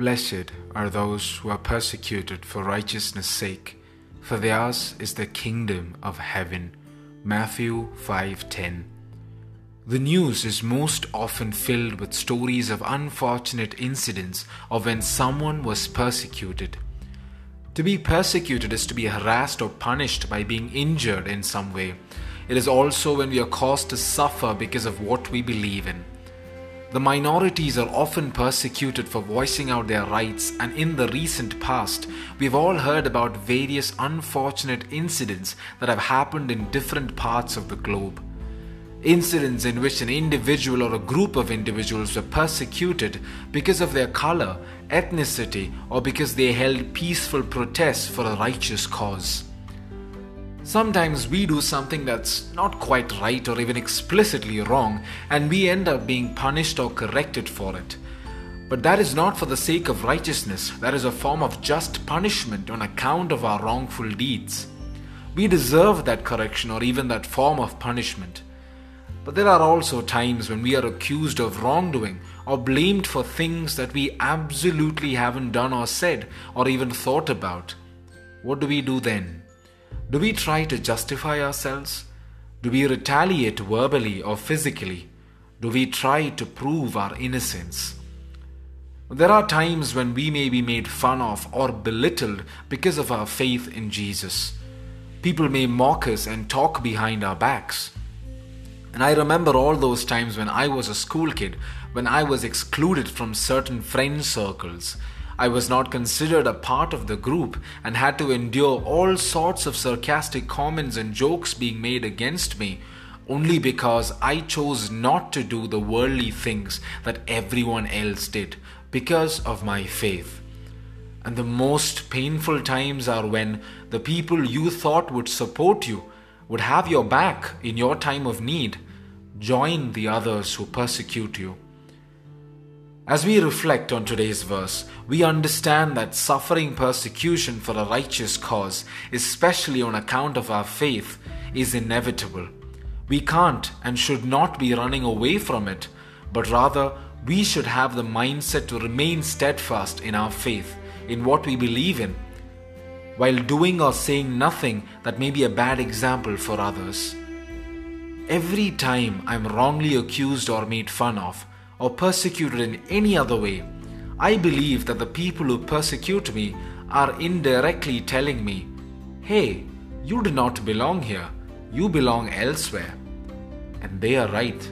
Blessed are those who are persecuted for righteousness' sake, for theirs is the kingdom of heaven. Matthew 5:10. The news is most often filled with stories of unfortunate incidents of when someone was persecuted. To be persecuted is to be harassed or punished by being injured in some way. It is also when we are caused to suffer because of what we believe in. The minorities are often persecuted for voicing out their rights, and in the recent past, we've all heard about various unfortunate incidents that have happened in different parts of the globe. Incidents in which an individual or a group of individuals were persecuted because of their color, ethnicity, or because they held peaceful protests for a righteous cause. Sometimes we do something that's not quite right or even explicitly wrong, and we end up being punished or corrected for it. But that is not for the sake of righteousness, that is a form of just punishment on account of our wrongful deeds. We deserve that correction or even that form of punishment. But there are also times when we are accused of wrongdoing or blamed for things that we absolutely haven't done or said or even thought about. What do we do then? Do we try to justify ourselves? Do we retaliate verbally or physically? Do we try to prove our innocence? There are times when we may be made fun of or belittled because of our faith in Jesus. People may mock us and talk behind our backs. And I remember all those times when I was a school kid, when I was excluded from certain friend circles I was not considered a part of the group and had to endure all sorts of sarcastic comments and jokes being made against me only because I chose not to do the worldly things that everyone else did because of my faith. And the most painful times are when the people you thought would support you, would have your back in your time of need, join the others who persecute you. As we reflect on today's verse, we understand that suffering persecution for a righteous cause, especially on account of our faith, is inevitable. We can't and should not be running away from it, but rather we should have the mindset to remain steadfast in our faith, in what we believe in, while doing or saying nothing that may be a bad example for others. Every time I'm wrongly accused or made fun of, or persecuted in any other way, I believe that the people who persecute me are indirectly telling me, hey, you do not belong here, you belong elsewhere. And they are right.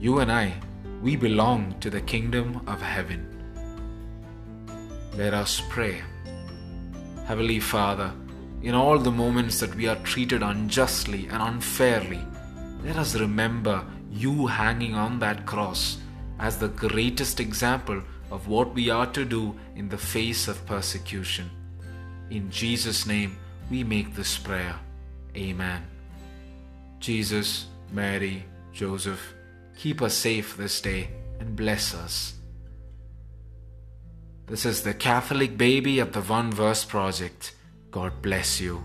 You and I, we belong to the kingdom of heaven. Let us pray. Heavenly Father, in all the moments that we are treated unjustly and unfairly, let us remember you hanging on that cross as the greatest example of what we are to do in the face of persecution. In Jesus' name, we make this prayer. Amen. Jesus, Mary, Joseph, keep us safe this day and bless us. This is the Catholic Baby at the One Verse Project. God bless you.